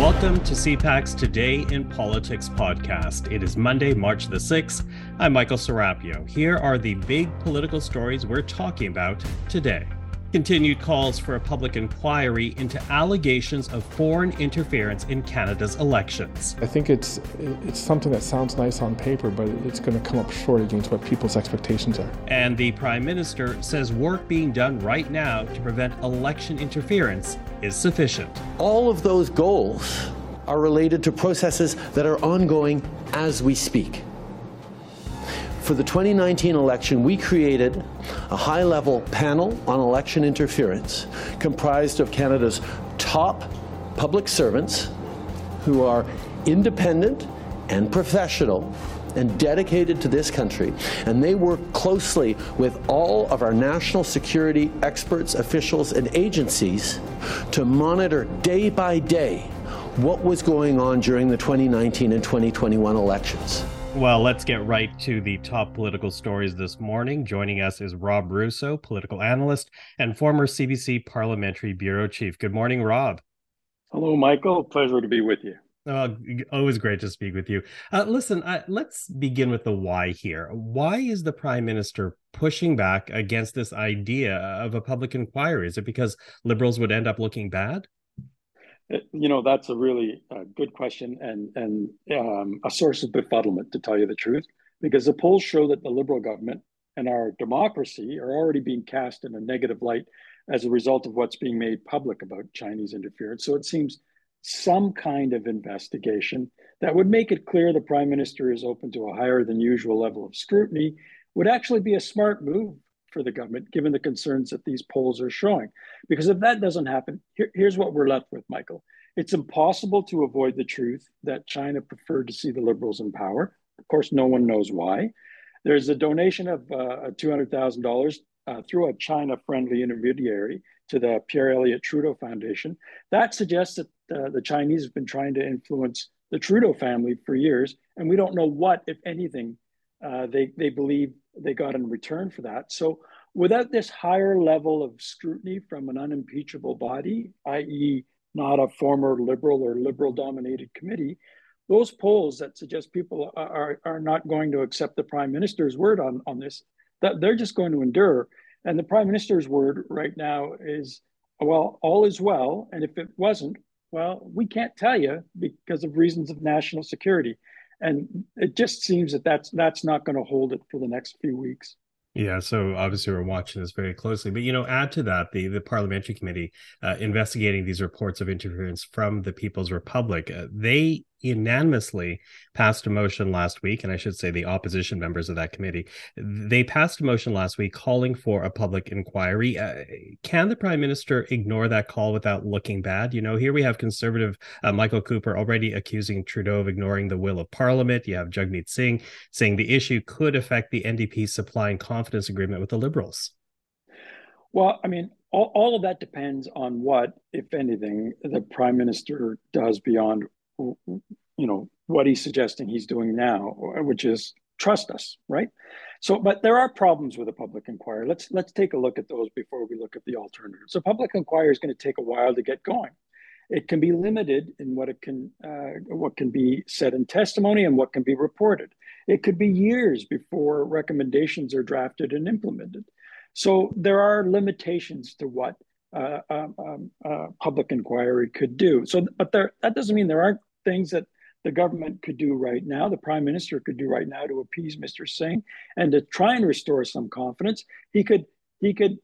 Welcome to CPAC's Today in Politics podcast. It is Monday, March the 6th. I'm Michael Serapio. Here are the big political stories we're talking about today. Continued calls for a public inquiry into allegations of foreign interference in Canada's elections. I think it's it's something that sounds nice on paper, but it's going to come up short against what people's expectations are. And the Prime Minister says work being done right now to prevent election interference is sufficient. All of those goals are related to processes that are ongoing as we speak for the 2019 election, we created a high level panel on election interference comprised of Canada's top public servants who are independent and professional and dedicated to this country. And they work closely with all of our national security experts, officials, and agencies to monitor day by day what was going on during the 2019 and 2021 elections. Well, let's get right to the top political stories this morning. Joining us is Rob Russo, political analyst and former CBC parliamentary bureau chief. Good morning, Rob. Hello, Michael. Pleasure to be with you. Uh, always great to speak with you. Uh, listen, uh, let's begin with the why here. Why is the prime minister pushing back against this idea of a public inquiry? Is it because liberals would end up looking bad? You know, that's a really uh, good question and, and um, a source of befuddlement, to tell you the truth, because the polls show that the Liberal government and our democracy are already being cast in a negative light as a result of what's being made public about Chinese interference. So it seems some kind of investigation that would make it clear the prime minister is open to a higher than usual level of scrutiny would actually be a smart move for the government, given the concerns that these polls are showing. Because if that doesn't happen, here, here's what we're left with, Michael. It's impossible to avoid the truth that China preferred to see the liberals in power. Of course, no one knows why. There's a donation of uh, $200,000 uh, through a China friendly intermediary to the Pierre Elliott Trudeau Foundation. That suggests that uh, the Chinese have been trying to influence the Trudeau family for years, and we don't know what, if anything, uh, they, they believe they got in return for that. So without this higher level of scrutiny from an unimpeachable body, i.e., not a former liberal or liberal dominated committee, those polls that suggest people are, are not going to accept the prime minister's word on, on this, that they're just going to endure. And the prime minister's word right now is, well, all is well. And if it wasn't, well, we can't tell you because of reasons of national security and it just seems that that's that's not going to hold it for the next few weeks. Yeah, so obviously we're watching this very closely. But you know, add to that the the parliamentary committee uh, investigating these reports of interference from the People's Republic. Uh, they unanimously passed a motion last week, and I should say the opposition members of that committee, they passed a motion last week calling for a public inquiry. Uh, can the prime minister ignore that call without looking bad? You know, here we have conservative uh, Michael Cooper already accusing Trudeau of ignoring the will of parliament. You have Jagmeet Singh saying the issue could affect the NDP supply and confidence agreement with the Liberals. Well, I mean, all, all of that depends on what, if anything, the prime minister does beyond you know what he's suggesting he's doing now, which is trust us, right? So, but there are problems with a public inquiry. Let's let's take a look at those before we look at the alternatives. So, public inquiry is going to take a while to get going. It can be limited in what it can uh, what can be said in testimony and what can be reported. It could be years before recommendations are drafted and implemented. So there are limitations to what uh, um, um, uh, public inquiry could do. So, but there, that doesn't mean there aren't things that the government could do right now, the prime minister could do right now to appease Mr. Singh and to try and restore some confidence. He could he could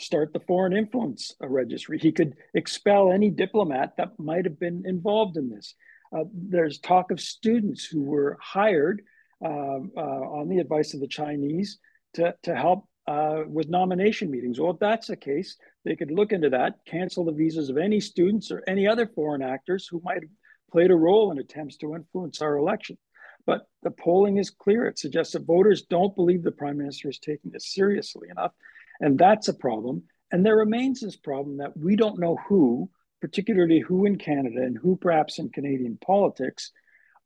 start the foreign influence registry. He could expel any diplomat that might have been involved in this. Uh, there's talk of students who were hired uh, uh, on the advice of the Chinese to, to help uh, with nomination meetings. Well, if that's the case, they could look into that, cancel the visas of any students or any other foreign actors who might played a role in attempts to influence our election. But the polling is clear. It suggests that voters don't believe the prime minister is taking this seriously enough. And that's a problem. And there remains this problem that we don't know who, particularly who in Canada and who perhaps in Canadian politics,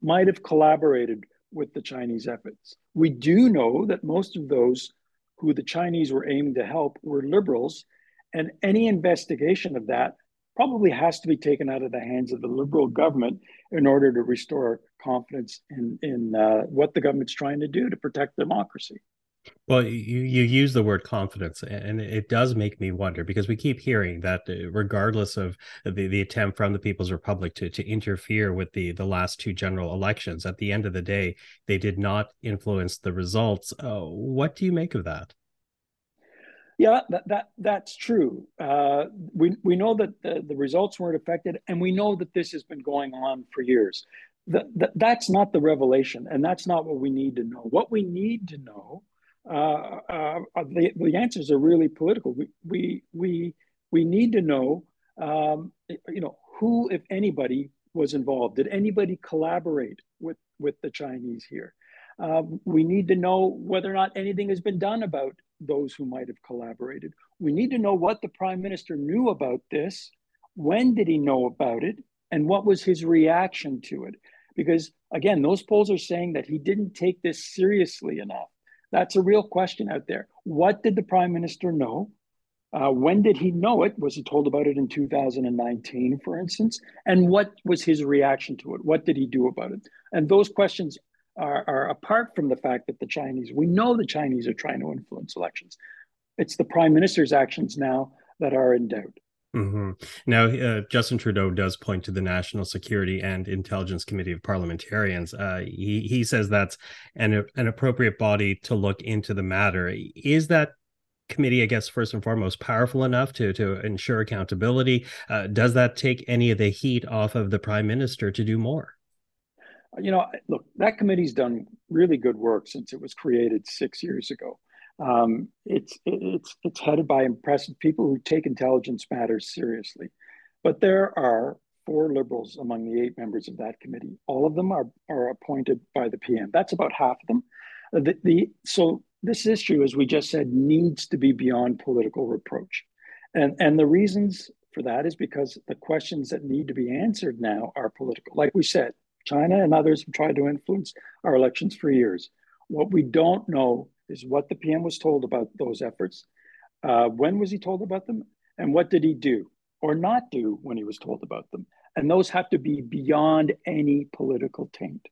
might have collaborated with the Chinese efforts. We do know that most of those who the Chinese were aiming to help were liberals, and any investigation of that probably has to be taken out of the hands of the Liberal government in order to restore confidence in, in uh, what the government's trying to do to protect democracy. Well, you, you use the word confidence, and it does make me wonder because we keep hearing that, uh, regardless of the, the attempt from the People's Republic to, to interfere with the, the last two general elections, at the end of the day, they did not influence the results. Uh, what do you make of that? Yeah, that, that that's true. Uh, we we know that the, the results weren't affected, and we know that this has been going on for years. The, the, that's not the revelation, and that's not what we need to know. What we need to know uh, uh, the, the answers are really political. We, we, we, we need to know, um, you know, who, if anybody, was involved. Did anybody collaborate with, with the Chinese here? Um, we need to know whether or not anything has been done about those who might have collaborated. We need to know what the prime minister knew about this. When did he know about it? And what was his reaction to it? Because again, those polls are saying that he didn't take this seriously enough. That's a real question out there. What did the prime minister know? Uh, when did he know it? Was he told about it in 2019, for instance? And what was his reaction to it? What did he do about it? And those questions are, are apart from the fact that the Chinese, we know the Chinese are trying to influence elections. It's the prime minister's actions now that are in doubt. Mm-hmm. Now, uh, Justin Trudeau does point to the National Security and Intelligence Committee of Parliamentarians. Uh, he he says that's an an appropriate body to look into the matter. Is that committee, I guess, first and foremost, powerful enough to to ensure accountability? Uh, does that take any of the heat off of the Prime Minister to do more? You know, look, that committee's done really good work since it was created six years ago. Um, it's it's it's headed by impressive people who take intelligence matters seriously, but there are four liberals among the eight members of that committee. All of them are are appointed by the PM. That's about half of them. The, the so this issue, as we just said, needs to be beyond political reproach, and and the reasons for that is because the questions that need to be answered now are political. Like we said, China and others have tried to influence our elections for years. What we don't know is what the PM was told about those efforts. Uh, when was he told about them? And what did he do or not do when he was told about them? And those have to be beyond any political taint.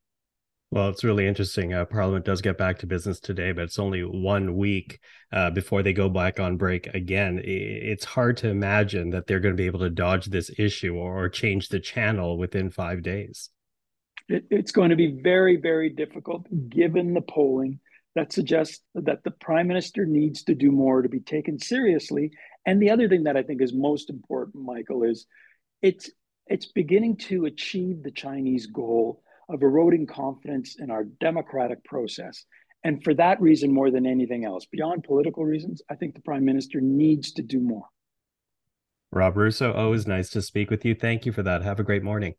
Well, it's really interesting. Uh, Parliament does get back to business today, but it's only one week uh, before they go back on break again. It's hard to imagine that they're going to be able to dodge this issue or change the channel within five days. It, it's going to be very, very difficult given the polling that suggests that the prime minister needs to do more to be taken seriously. And the other thing that I think is most important, Michael, is it's it's beginning to achieve the Chinese goal of eroding confidence in our democratic process. And for that reason, more than anything else, beyond political reasons, I think the prime minister needs to do more. Rob Russo, always nice to speak with you. Thank you for that. Have a great morning.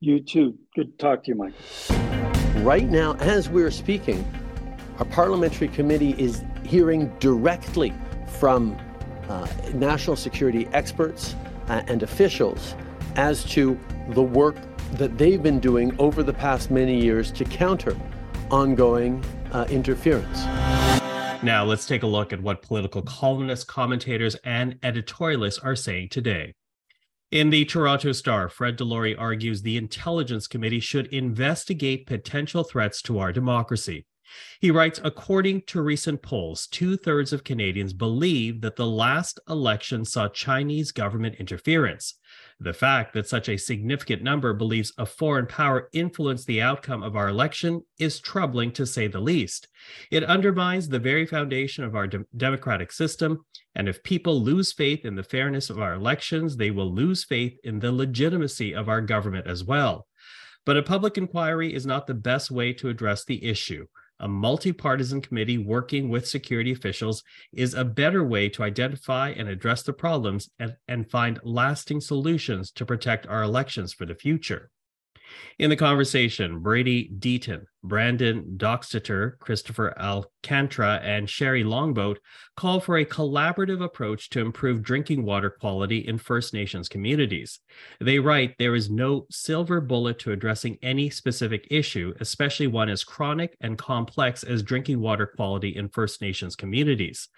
You too. Good to talk to you, Mike. Right now, as we're speaking, our parliamentary committee is hearing directly from uh, national security experts uh, and officials as to the work that they've been doing over the past many years to counter ongoing uh, interference. Now, let's take a look at what political columnists, commentators, and editorialists are saying today. In the Toronto Star, Fred DeLorey argues the Intelligence Committee should investigate potential threats to our democracy. He writes According to recent polls, two thirds of Canadians believe that the last election saw Chinese government interference. The fact that such a significant number believes a foreign power influenced the outcome of our election is troubling to say the least. It undermines the very foundation of our de- democratic system. And if people lose faith in the fairness of our elections, they will lose faith in the legitimacy of our government as well. But a public inquiry is not the best way to address the issue a multi-partisan committee working with security officials is a better way to identify and address the problems and, and find lasting solutions to protect our elections for the future. In the conversation, Brady Deaton, Brandon Doxtator, Christopher Alcantara, and Sherry Longboat call for a collaborative approach to improve drinking water quality in First Nations communities. They write there is no silver bullet to addressing any specific issue, especially one as chronic and complex as drinking water quality in First Nations communities.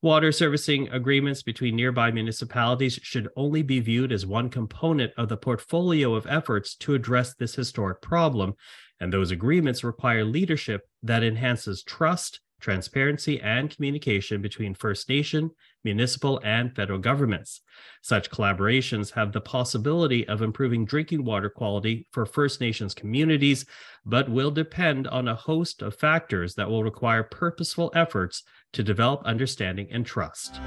Water servicing agreements between nearby municipalities should only be viewed as one component of the portfolio of efforts to address this historic problem, and those agreements require leadership that enhances trust, transparency, and communication between First Nation, municipal, and federal governments. Such collaborations have the possibility of improving drinking water quality for First Nations communities, but will depend on a host of factors that will require purposeful efforts to develop understanding and trust.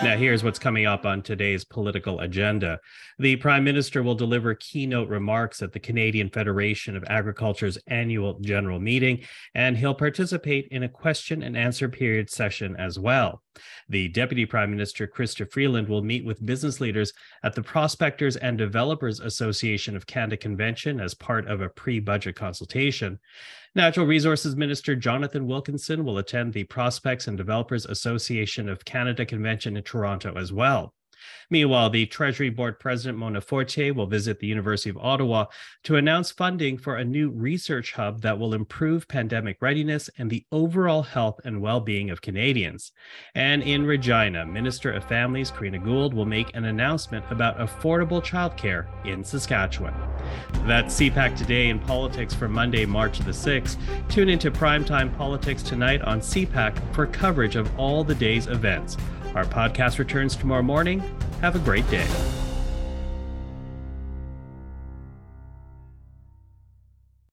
Now, here's what's coming up on today's political agenda. The Prime Minister will deliver keynote remarks at the Canadian Federation of Agriculture's annual general meeting, and he'll participate in a question and answer period session as well. The Deputy Prime Minister, Chrystia Freeland, will meet with business leaders at the Prospectors and Developers Association of Canada convention as part of a pre budget consultation. Natural Resources Minister Jonathan Wilkinson will attend the Prospects and Developers Association of Canada convention in Toronto as well. Meanwhile, the Treasury Board President Mona Fortier will visit the University of Ottawa to announce funding for a new research hub that will improve pandemic readiness and the overall health and well being of Canadians. And in Regina, Minister of Families Karina Gould will make an announcement about affordable childcare in Saskatchewan. That's CPAC Today in Politics for Monday, March the 6th. Tune into Primetime Politics tonight on CPAC for coverage of all the day's events. Our podcast returns tomorrow morning. Have a great day.